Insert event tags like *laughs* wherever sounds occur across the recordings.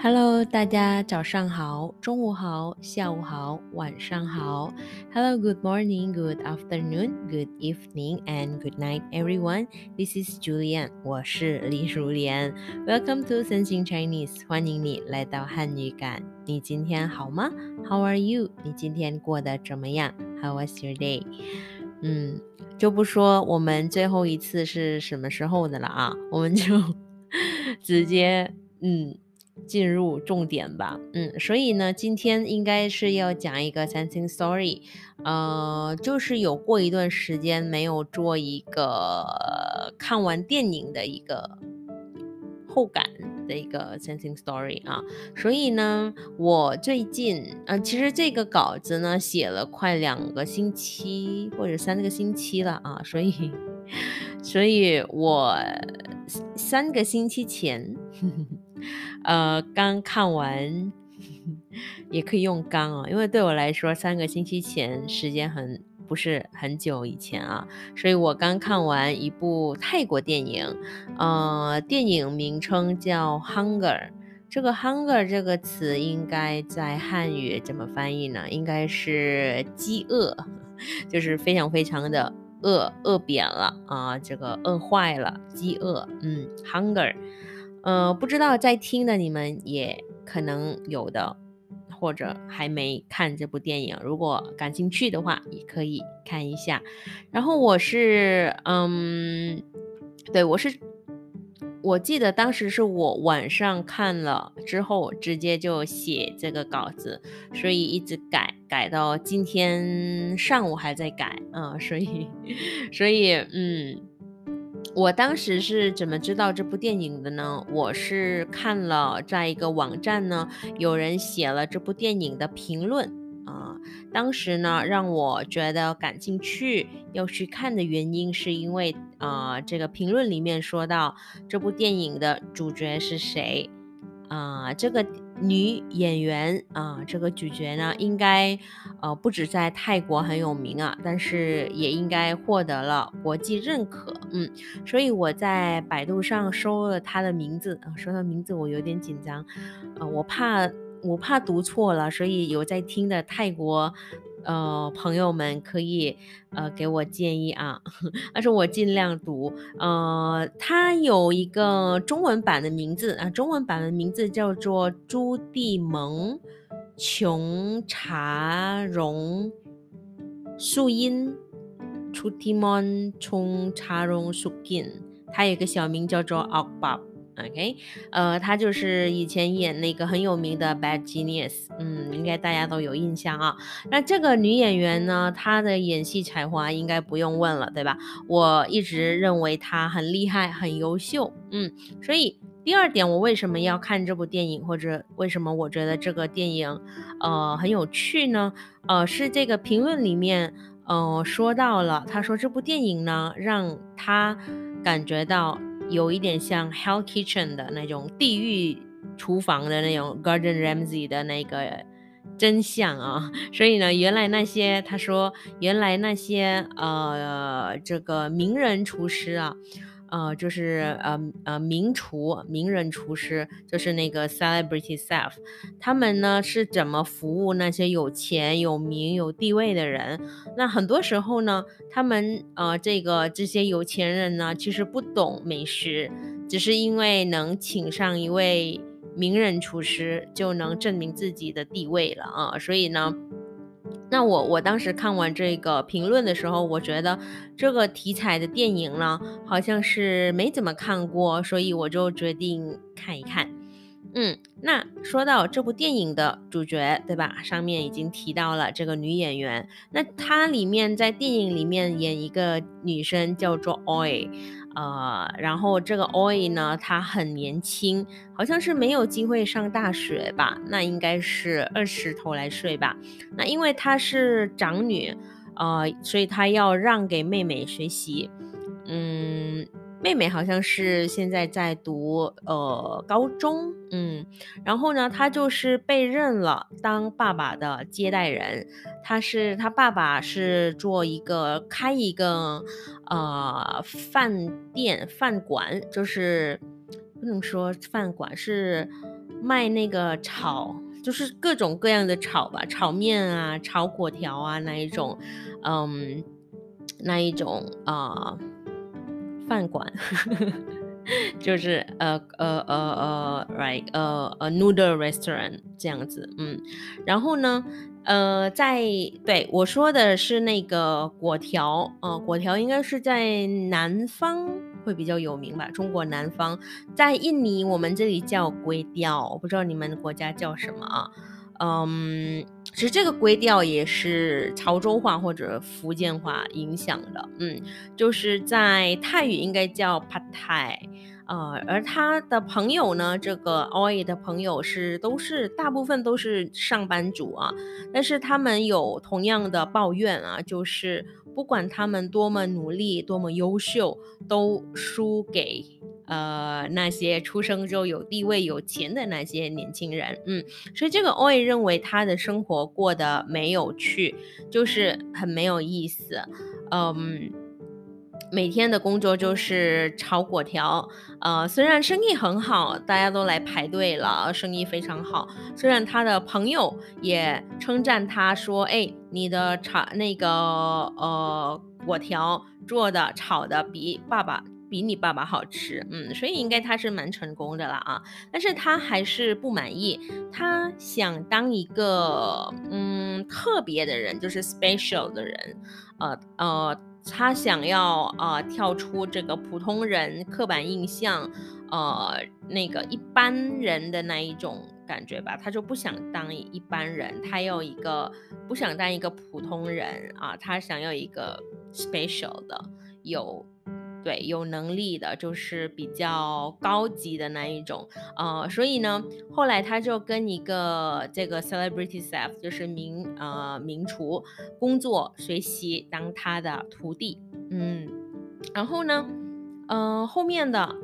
Hello，大家早上好，中午好，下午好，晚上好。Hello, good morning, good afternoon, good evening, and good night, everyone. This is Julian，我是李淑莲。Welcome to Sensing Chinese，欢迎你来到汉语感。你今天好吗？How are you？你今天过得怎么样？How was your day？嗯，就不说我们最后一次是什么时候的了啊，我们就直接嗯。 *laughs* 进入重点吧，嗯，所以呢，今天应该是要讲一个 sensing story，呃，就是有过一段时间没有做一个看完电影的一个后感的一个 sensing story 啊，所以呢，我最近，呃，其实这个稿子呢写了快两个星期或者三个星期了啊，所以，所以我三个星期前。呃，刚看完，也可以用刚啊，因为对我来说，三个星期前时间很不是很久以前啊，所以我刚看完一部泰国电影，呃，电影名称叫《Hunger》，这个 “Hunger” 这个词应该在汉语怎么翻译呢？应该是饥饿，就是非常非常的饿，饿扁了啊，这个饿坏了，饥饿，嗯，Hunger。呃，不知道在听的你们也可能有的，或者还没看这部电影，如果感兴趣的话，也可以看一下。然后我是，嗯，对我是，我记得当时是我晚上看了之后，直接就写这个稿子，所以一直改，改到今天上午还在改啊，所以，*laughs* 所以，嗯。我当时是怎么知道这部电影的呢？我是看了在一个网站呢，有人写了这部电影的评论啊。当时呢，让我觉得感兴趣要去看的原因，是因为啊，这个评论里面说到这部电影的主角是谁啊，这个。女演员啊，这个主角呢，应该呃不止在泰国很有名啊，但是也应该获得了国际认可。嗯，所以我在百度上搜了她的名字啊，说她名字我有点紧张，呃，我怕我怕读错了，所以有在听的泰国。呃，朋友们可以呃给我建议啊，*laughs* 但是我尽量读。呃，它有一个中文版的名字啊，中文版的名字叫做朱棣蒙琼查荣树荫，朱棣蒙琼查荣树荫，它有个小名叫做奥巴。OK，呃，她就是以前演那个很有名的《Bad Genius》，嗯，应该大家都有印象啊。那这个女演员呢，她的演戏才华应该不用问了，对吧？我一直认为她很厉害、很优秀，嗯。所以第二点，我为什么要看这部电影，或者为什么我觉得这个电影，呃，很有趣呢？呃，是这个评论里面，呃，说到了，他说这部电影呢，让他感觉到。有一点像 Hell Kitchen 的那种地狱厨房的那种 Garden Ramsay 的那个真相啊，所以呢，原来那些他说，原来那些呃这个名人厨师啊。呃，就是呃呃名厨、名人厨师，就是那个 celebrity chef，他们呢是怎么服务那些有钱、有名、有地位的人？那很多时候呢，他们呃这个这些有钱人呢，其实不懂美食，只是因为能请上一位名人厨师，就能证明自己的地位了啊，所以呢。那我我当时看完这个评论的时候，我觉得这个题材的电影呢，好像是没怎么看过，所以我就决定看一看。嗯，那说到这部电影的主角，对吧？上面已经提到了这个女演员，那她里面在电影里面演一个女生叫做 Oy。呃，然后这个 Oy 呢，他很年轻，好像是没有机会上大学吧？那应该是二十头来睡吧？那因为她是长女，呃，所以她要让给妹妹学习，嗯。妹妹好像是现在在读呃高中，嗯，然后呢，她就是被认了当爸爸的接待人。她是她爸爸是做一个开一个呃饭店饭馆，就是不能说饭馆是卖那个炒，就是各种各样的炒吧，炒面啊，炒粿条啊，那一种，嗯，那一种啊，饭馆。*laughs* 就是呃呃呃呃，right，呃呃，noodle restaurant 这样子，嗯，然后呢，呃，在对我说的是那个果条，呃，果条应该是在南方会比较有名吧，中国南方，在印尼我们这里叫龟雕，我不知道你们国家叫什么啊。嗯，其实这个归调也是潮州话或者福建话影响的。嗯，就是在泰语应该叫 p a t a i 呃，而他的朋友呢，这个 Oi 的朋友是都是大部分都是上班族啊，但是他们有同样的抱怨啊，就是不管他们多么努力、多么优秀，都输给。呃，那些出生就有地位、有钱的那些年轻人，嗯，所以这个 Oi 认为他的生活过得没有趣，就是很没有意思，嗯，每天的工作就是炒果条，呃，虽然生意很好，大家都来排队了，生意非常好，虽然他的朋友也称赞他说，哎，你的炒那个呃果条做的炒的比爸爸。比你爸爸好吃，嗯，所以应该他是蛮成功的了啊，但是他还是不满意，他想当一个嗯特别的人，就是 special 的人，呃呃，他想要呃跳出这个普通人刻板印象，呃那个一般人的那一种感觉吧，他就不想当一般人，他要一个不想当一个普通人啊，他想要一个 special 的有。对，有能力的，就是比较高级的那一种，呃，所以呢，后来他就跟一个这个 celebrity chef，就是名呃名厨工作学习，当他的徒弟，嗯，然后呢，嗯，后面的，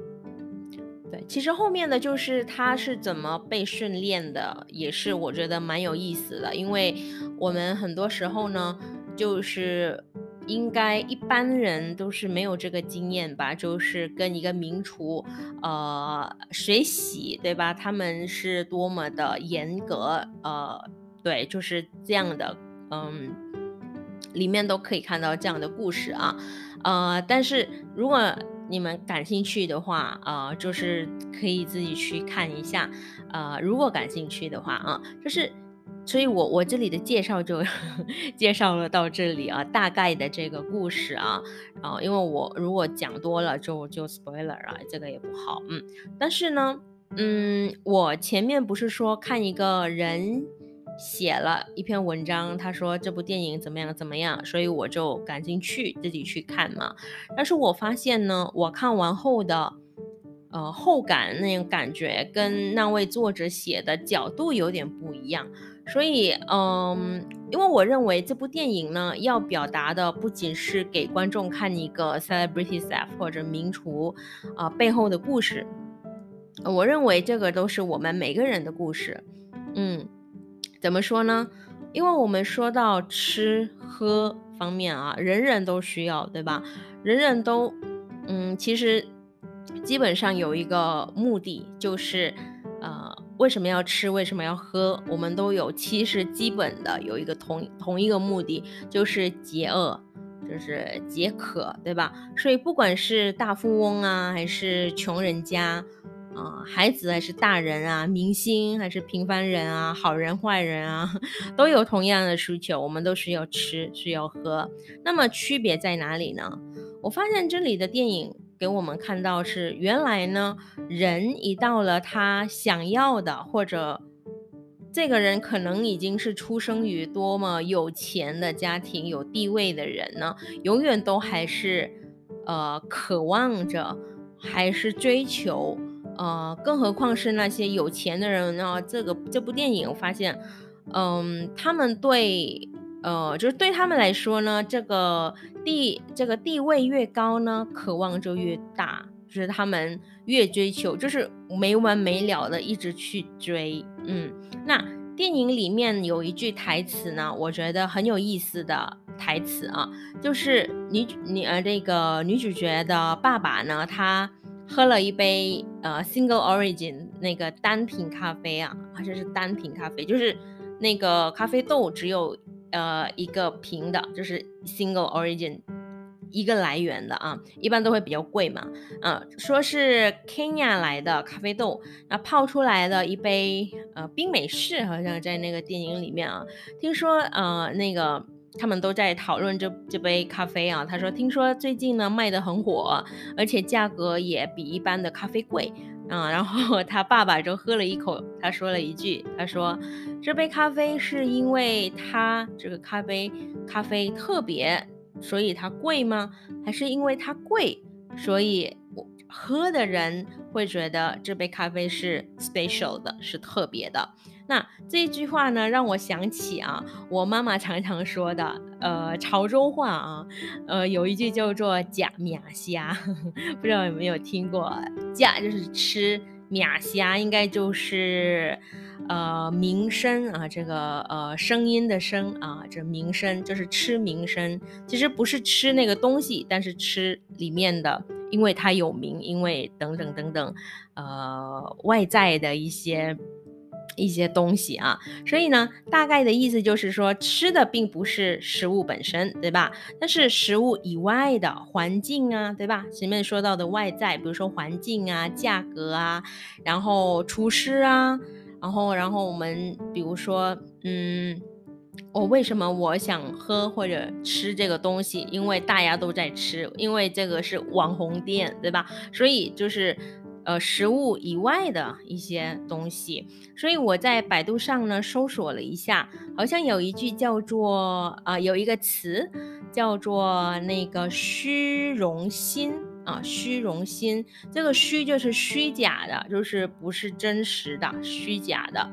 对，其实后面的就是他是怎么被训练的，也是我觉得蛮有意思的，因为我们很多时候呢，就是。应该一般人都是没有这个经验吧，就是跟一个名厨，呃，学习，对吧？他们是多么的严格，呃，对，就是这样的，嗯，里面都可以看到这样的故事啊，呃，但是如果你们感兴趣的话，呃，就是可以自己去看一下，呃，如果感兴趣的话啊，就是。所以，我我这里的介绍就 *laughs* 介绍了到这里啊，大概的这个故事啊，啊，因为我如果讲多了就就 spoiler 啊，这个也不好，嗯，但是呢，嗯，我前面不是说看一个人写了一篇文章，他说这部电影怎么样怎么样，所以我就赶紧去自己去看嘛，但是我发现呢，我看完后的。呃，后感那种感觉跟那位作者写的角度有点不一样，所以，嗯，因为我认为这部电影呢，要表达的不仅是给观众看一个 celebrity chef 或者名厨啊背后的故事，我认为这个都是我们每个人的故事。嗯，怎么说呢？因为我们说到吃喝方面啊，人人都需要，对吧？人人都，嗯，其实。基本上有一个目的，就是，为什么要吃，为什么要喝？我们都有，其实基本的有一个同同一个目的，就是解饿，就是解渴，对吧？所以不管是大富翁啊，还是穷人家，啊，孩子还是大人啊，明星还是平凡人啊，好人坏人啊，*laughs* 都有同样的需求，我们都是要吃，是要喝。那么区别在哪里呢？我发现这里的电影。给我们看到是原来呢，人一到了他想要的，或者这个人可能已经是出生于多么有钱的家庭、有地位的人呢，永远都还是呃渴望着，还是追求，呃，更何况是那些有钱的人呢？这个这部电影发现，嗯，他们对。呃，就是对他们来说呢，这个地这个地位越高呢，渴望就越大，就是他们越追求，就是没完没了的一直去追。嗯，那电影里面有一句台词呢，我觉得很有意思的台词啊，就是女女呃这个女主角的爸爸呢，他喝了一杯呃 single origin 那个单品咖啡啊，好像是单品咖啡，就是那个咖啡豆只有呃一个瓶的，就是 single origin。一个来源的啊，一般都会比较贵嘛，啊，说是 Kenya 来的咖啡豆，那泡出来的一杯呃冰美式，好像在那个电影里面啊，听说呃那个他们都在讨论这这杯咖啡啊，他说听说最近呢卖的很火，而且价格也比一般的咖啡贵嗯，然后他爸爸就喝了一口，他说了一句，他说这杯咖啡是因为它这个咖啡咖啡特别。所以它贵吗？还是因为它贵，所以我喝的人会觉得这杯咖啡是 special 的，是特别的。那这句话呢，让我想起啊，我妈妈常常说的，呃，潮州话啊，呃，有一句叫做“假米虾”，*laughs* 不知道有没有听过？“假”就是吃，“米虾”应该就是。呃，名声啊，这个呃，声音的声啊，这名声就是吃名声，其实不是吃那个东西，但是吃里面的，因为它有名，因为等等等等，呃，外在的一些一些东西啊，所以呢，大概的意思就是说，吃的并不是食物本身，对吧？但是食物以外的环境啊，对吧？前面说到的外在，比如说环境啊、价格啊，然后厨师啊。然后，然后我们比如说，嗯，我为什么我想喝或者吃这个东西？因为大家都在吃，因为这个是网红店，对吧？所以就是，呃，食物以外的一些东西。所以我在百度上呢搜索了一下，好像有一句叫做啊，有一个词叫做那个虚荣心。啊，虚荣心，这个虚就是虚假的，就是不是真实的，虚假的，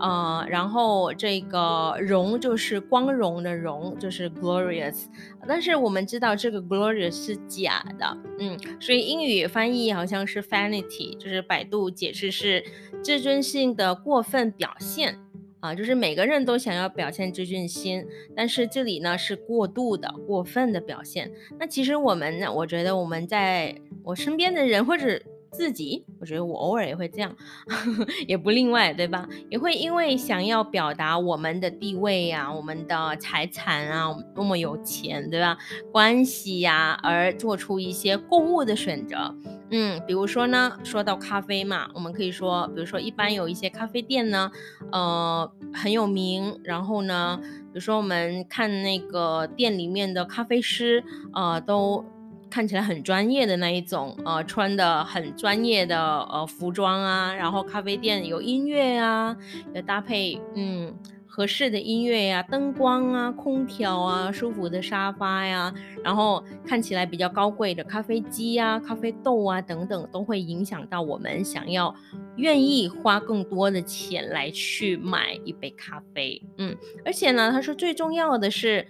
呃，然后这个荣就是光荣的荣，就是 glorious，但是我们知道这个 glorious 是假的，嗯，所以英语翻译好像是 vanity，就是百度解释是自尊性的过分表现。啊，就是每个人都想要表现自尊心，但是这里呢是过度的、过分的表现。那其实我们呢，我觉得我们在我身边的人或者。自己，我觉得我偶尔也会这样，*laughs* 也不例外，对吧？也会因为想要表达我们的地位呀、我们的财产啊、我们多么有钱，对吧？关系呀，而做出一些购物的选择。嗯，比如说呢，说到咖啡嘛，我们可以说，比如说一般有一些咖啡店呢，呃，很有名，然后呢，比如说我们看那个店里面的咖啡师，呃，都。看起来很专业的那一种，呃，穿的很专业的呃服装啊，然后咖啡店有音乐啊，要搭配嗯合适的音乐呀、灯光啊、空调啊、舒服的沙发呀，然后看起来比较高贵的咖啡机啊、咖啡豆啊等等，都会影响到我们想要愿意花更多的钱来去买一杯咖啡。嗯，而且呢，他说最重要的是。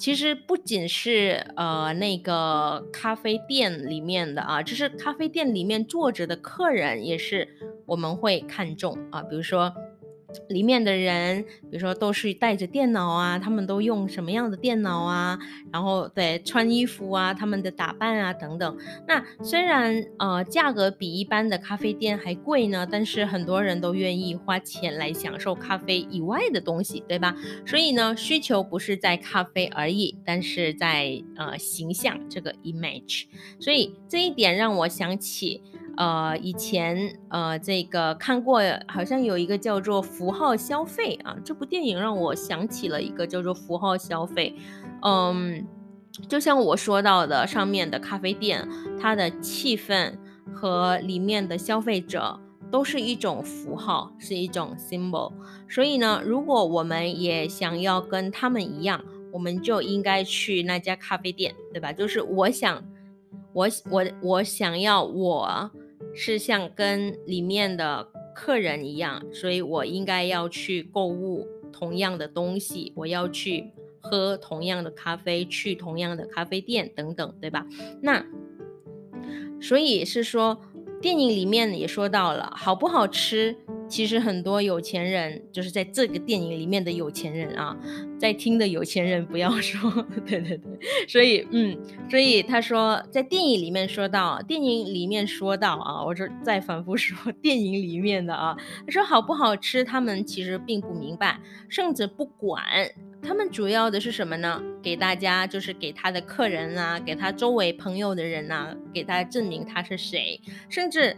其实不仅是呃那个咖啡店里面的啊，就是咖啡店里面坐着的客人也是我们会看重啊，比如说。里面的人，比如说都是带着电脑啊，他们都用什么样的电脑啊？然后对穿衣服啊，他们的打扮啊等等。那虽然呃价格比一般的咖啡店还贵呢，但是很多人都愿意花钱来享受咖啡以外的东西，对吧？所以呢，需求不是在咖啡而已，但是在呃形象这个 image。所以这一点让我想起。呃，以前呃，这个看过，好像有一个叫做符号消费啊，这部电影让我想起了一个叫做符号消费。嗯，就像我说到的，上面的咖啡店，它的气氛和里面的消费者都是一种符号，是一种 symbol。所以呢，如果我们也想要跟他们一样，我们就应该去那家咖啡店，对吧？就是我想。我我我想要，我是像跟里面的客人一样，所以我应该要去购物同样的东西，我要去喝同样的咖啡，去同样的咖啡店等等，对吧？那所以是说，电影里面也说到了，好不好吃？其实很多有钱人就是在这个电影里面的有钱人啊，在听的有钱人不要 *laughs* 说，对对对，所以嗯，所以他说在电影里面说到，电影里面说到啊，我说再反复说电影里面的啊，他说好不好吃，他们其实并不明白，甚至不管，他们主要的是什么呢？给大家就是给他的客人啊，给他周围朋友的人呐，给他证明他是谁，甚至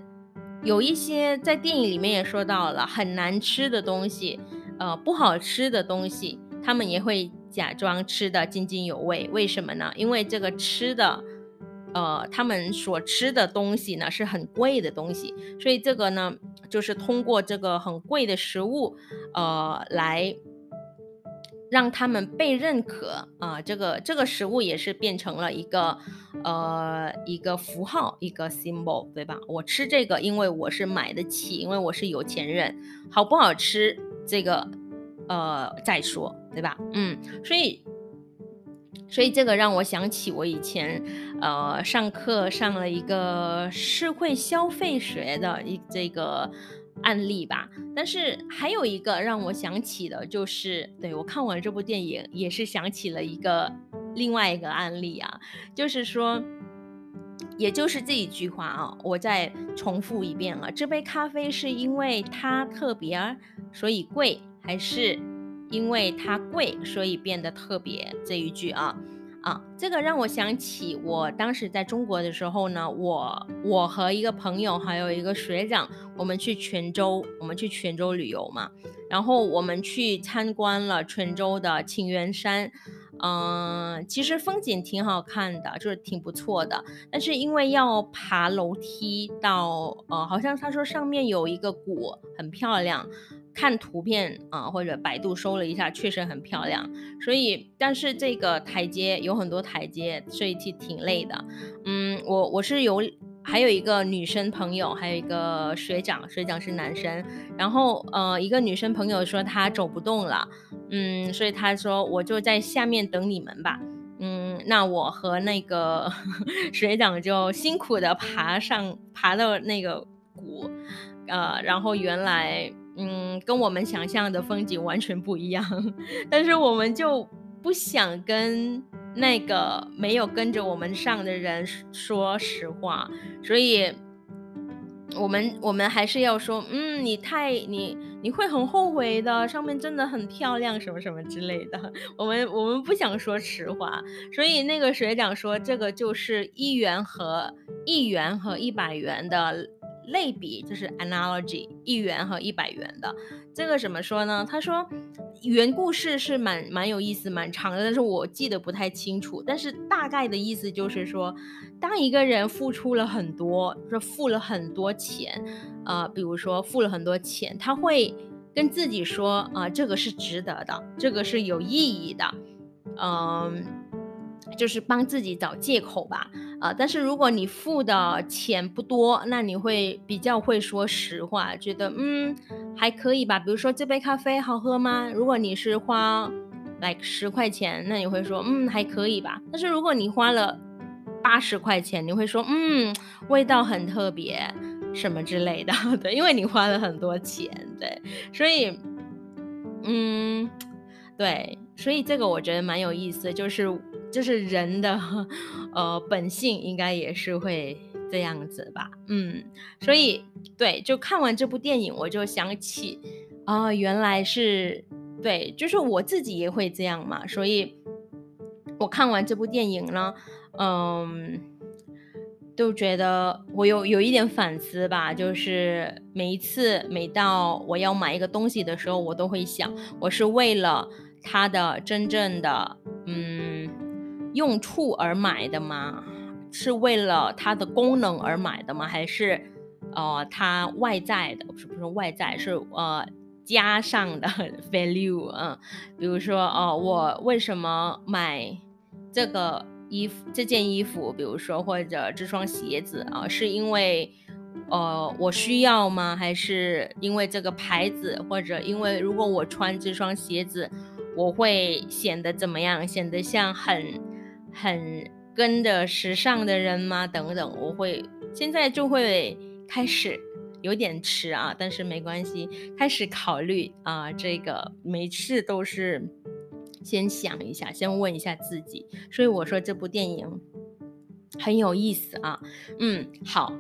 有一些在电影里面也说到了很难吃的东西，呃，不好吃的东西。他们也会假装吃的津津有味，为什么呢？因为这个吃的，呃，他们所吃的东西呢是很贵的东西，所以这个呢就是通过这个很贵的食物，呃，来让他们被认可啊。这个这个食物也是变成了一个呃一个符号，一个 symbol，对吧？我吃这个，因为我是买得起，因为我是有钱人。好不好吃？这个。呃，再说，对吧？嗯，所以，所以这个让我想起我以前呃上课上了一个社会消费学的一这个案例吧。但是还有一个让我想起的，就是对我看完这部电影也是想起了一个另外一个案例啊，就是说，也就是这一句话啊，我再重复一遍啊，这杯咖啡是因为它特别，所以贵。还是因为它贵，所以变得特别这一句啊啊，这个让我想起我当时在中国的时候呢，我我和一个朋友还有一个学长，我们去泉州，我们去泉州旅游嘛，然后我们去参观了泉州的清源山，嗯，其实风景挺好看的，就是挺不错的，但是因为要爬楼梯到，呃，好像他说上面有一个谷，很漂亮。看图片啊，或者百度搜了一下，确实很漂亮。所以，但是这个台阶有很多台阶，所以挺挺累的。嗯，我我是有还有一个女生朋友，还有一个学长，学长是男生。然后呃，一个女生朋友说她走不动了，嗯，所以她说我就在下面等你们吧。嗯，那我和那个 *laughs* 学长就辛苦的爬上爬到那个谷，呃，然后原来。嗯，跟我们想象的风景完全不一样，*laughs* 但是我们就不想跟那个没有跟着我们上的人说实话，所以，我们我们还是要说，嗯，你太你你会很后悔的，上面真的很漂亮，什么什么之类的。我们我们不想说实话，所以那个学长说，这个就是一元和一元和一百元的。类比就是 analogy，一元和一百元的这个怎么说呢？他说原故事是蛮蛮有意思、蛮长的，但是我记得不太清楚。但是大概的意思就是说，当一个人付出了很多，说付了很多钱，呃，比如说付了很多钱，他会跟自己说啊，这个是值得的，这个是有意义的，嗯。就是帮自己找借口吧，啊！但是如果你付的钱不多，那你会比较会说实话，觉得嗯还可以吧。比如说这杯咖啡好喝吗？如果你是花，like 十块钱，那你会说嗯还可以吧。但是如果你花了八十块钱，你会说嗯味道很特别什么之类的，*laughs* 对，因为你花了很多钱，对，所以嗯对，所以这个我觉得蛮有意思，就是。就是人的，呃，本性应该也是会这样子吧，嗯，所以对，就看完这部电影，我就想起，啊，原来是对，就是我自己也会这样嘛，所以我看完这部电影呢，嗯，都觉得我有有一点反思吧，就是每一次每到我要买一个东西的时候，我都会想，我是为了它的真正的，嗯。用处而买的吗？是为了它的功能而买的吗？还是，呃，它外在的？不是不是外在，是呃加上的 *laughs* value 嗯，比如说哦，我为什么买这个衣服？这件衣服，比如说或者这双鞋子啊，是因为呃我需要吗？还是因为这个牌子？或者因为如果我穿这双鞋子，我会显得怎么样？显得像很。很跟着时尚的人吗？等等，我会现在就会开始有点迟啊，但是没关系，开始考虑啊，这个每次都是先想一下，先问一下自己。所以我说这部电影很有意思啊。嗯，好。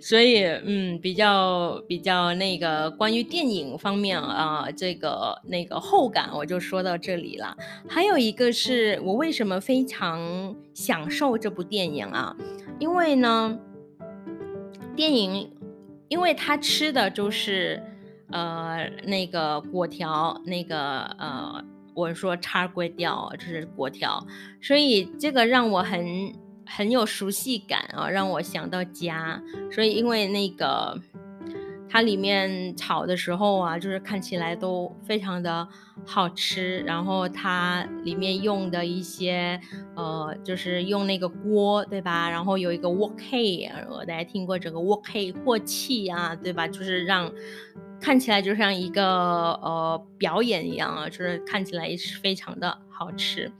所以，嗯，比较比较那个关于电影方面啊，这个那个后感我就说到这里了。还有一个是我为什么非常享受这部电影啊？因为呢，电影，因为他吃的就是呃那个果条，那个呃我说叉龟条就是果条，所以这个让我很。很有熟悉感啊，让我想到家。所以因为那个它里面炒的时候啊，就是看起来都非常的好吃。然后它里面用的一些呃，就是用那个锅，对吧？然后有一个 wok 大家听过这个 wok hay 霍气啊，对吧？就是让看起来就像一个呃表演一样啊，就是看起来也是非常的好吃。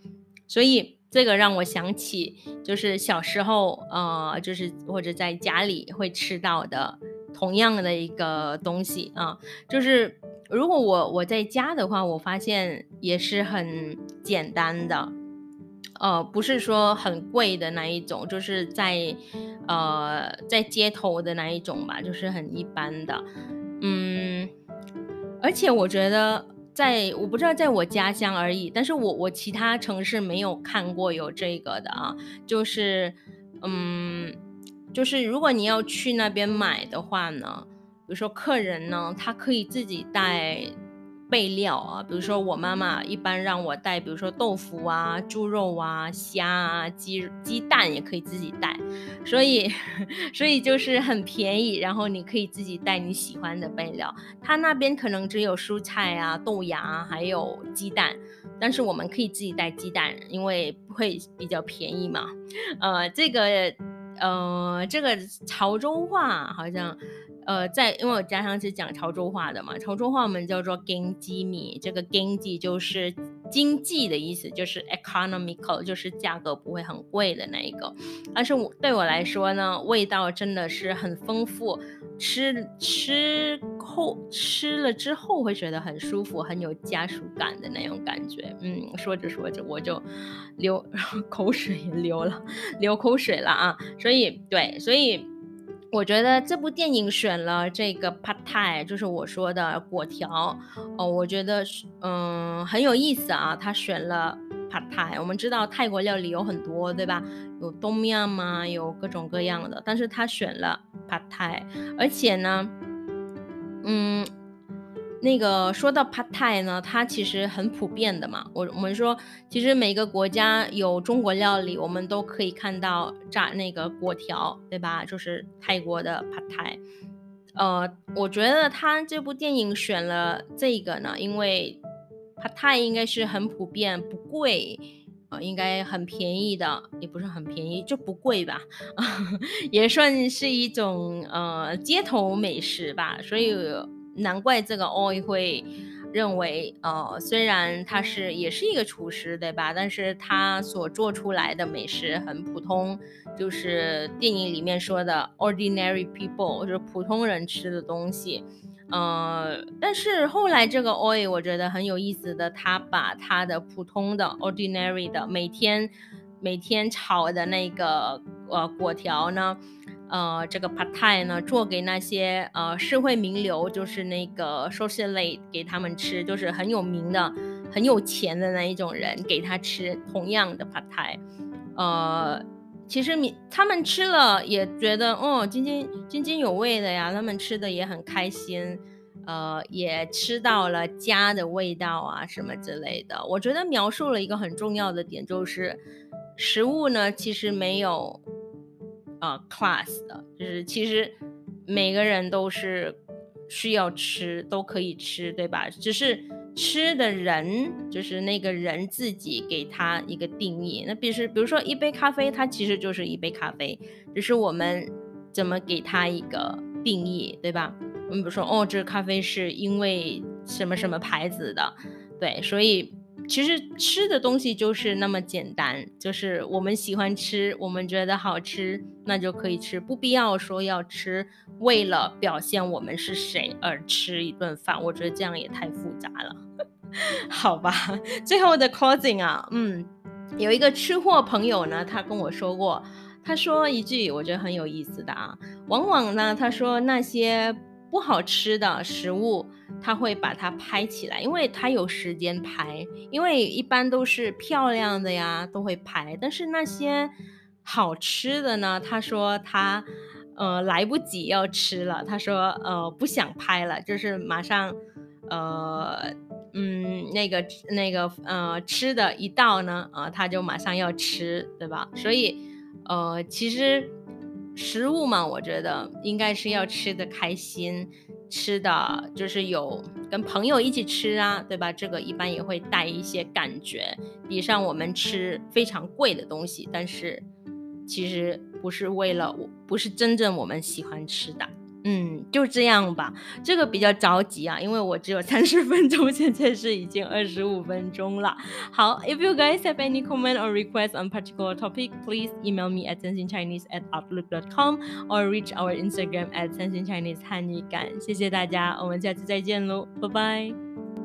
所以。这个让我想起，就是小时候，呃，就是或者在家里会吃到的同样的一个东西啊，就是如果我我在家的话，我发现也是很简单的，呃，不是说很贵的那一种，就是在呃在街头的那一种吧，就是很一般的，嗯，而且我觉得。在我不知道，在我家乡而已，但是我我其他城市没有看过有这个的啊，就是，嗯，就是如果你要去那边买的话呢，比如说客人呢，他可以自己带。备料啊，比如说我妈妈一般让我带，比如说豆腐啊、猪肉啊、虾啊、鸡鸡蛋也可以自己带，所以 *laughs* 所以就是很便宜，然后你可以自己带你喜欢的备料。他那边可能只有蔬菜啊、豆芽还有鸡蛋，但是我们可以自己带鸡蛋，因为会比较便宜嘛。呃，这个呃这个潮州话好像。呃，在因为我家乡是讲潮州话的嘛，潮州话我们叫做经济米，这个经济就是经济的意思，就是 economical，就是价格不会很贵的那一个。但是我对我来说呢，味道真的是很丰富，吃吃后吃了之后会觉得很舒服，很有家属感的那种感觉。嗯，说着说着我就流 *laughs* 口水流了，流口水了啊！所以对，所以。我觉得这部电影选了这个 pad thai，就是我说的果条哦，我觉得是嗯很有意思啊。他选了 pad thai，我们知道泰国料理有很多，对吧？有东面嘛，有各种各样的，但是他选了 pad thai，而且呢，嗯。那个说到 pad thai 呢，它其实很普遍的嘛。我我们说，其实每个国家有中国料理，我们都可以看到炸那个果条，对吧？就是泰国的 pad thai。呃，我觉得他这部电影选了这个呢，因为 pad thai 应该是很普遍，不贵，呃，应该很便宜的，也不是很便宜，就不贵吧，*laughs* 也算是一种呃街头美食吧，所以。难怪这个 Oi 会认为，呃，虽然他是也是一个厨师，对吧？但是他所做出来的美食很普通，就是电影里面说的 ordinary people，就是普通人吃的东西。呃，但是后来这个 Oi 我觉得很有意思的，他把他的普通的 ordinary 的每天每天炒的那个呃果条呢。呃，这个 pad thai 呢，做给那些呃社会名流，就是那个 socialite 给他们吃，就是很有名的、很有钱的那一种人给他吃同样的 pad thai。呃，其实你他们吃了也觉得哦津津津津有味的呀，他们吃的也很开心，呃，也吃到了家的味道啊什么之类的。我觉得描述了一个很重要的点，就是食物呢其实没有。呃，class 的，就是其实每个人都是需要吃，都可以吃，对吧？只是吃的人，就是那个人自己给他一个定义。那比如，比如说一杯咖啡，它其实就是一杯咖啡，只是我们怎么给它一个定义，对吧？我们比如说，哦，这个咖啡是因为什么什么牌子的，对，所以。其实吃的东西就是那么简单，就是我们喜欢吃，我们觉得好吃，那就可以吃，不必要说要吃，为了表现我们是谁而吃一顿饭，我觉得这样也太复杂了。*laughs* 好吧，最后的 closing 啊，嗯，有一个吃货朋友呢，他跟我说过，他说一句我觉得很有意思的啊，往往呢，他说那些不好吃的食物，他会把它拍起来，因为他有时间拍，因为一般都是漂亮的呀，都会拍，但是那些好吃的呢，他说他呃来不及要吃了，他说呃不想拍了，就是马上呃。嗯，那个那个呃，吃的一到呢，啊，他就马上要吃，对吧？所以，呃，其实食物嘛，我觉得应该是要吃的开心，吃的就是有跟朋友一起吃啊，对吧？这个一般也会带一些感觉，比上我们吃非常贵的东西，但是其实不是为了，不是真正我们喜欢吃的。嗯，就这样吧。这个比较着急啊，因为我只有三十分钟，现在是已经二十五分钟了。好，If you guys have any comment or request on particular topic, please email me at sensingchinese at outlook dot com or reach our Instagram at sensingchinese 汉语感。谢谢大家，我们下次再见喽，拜拜。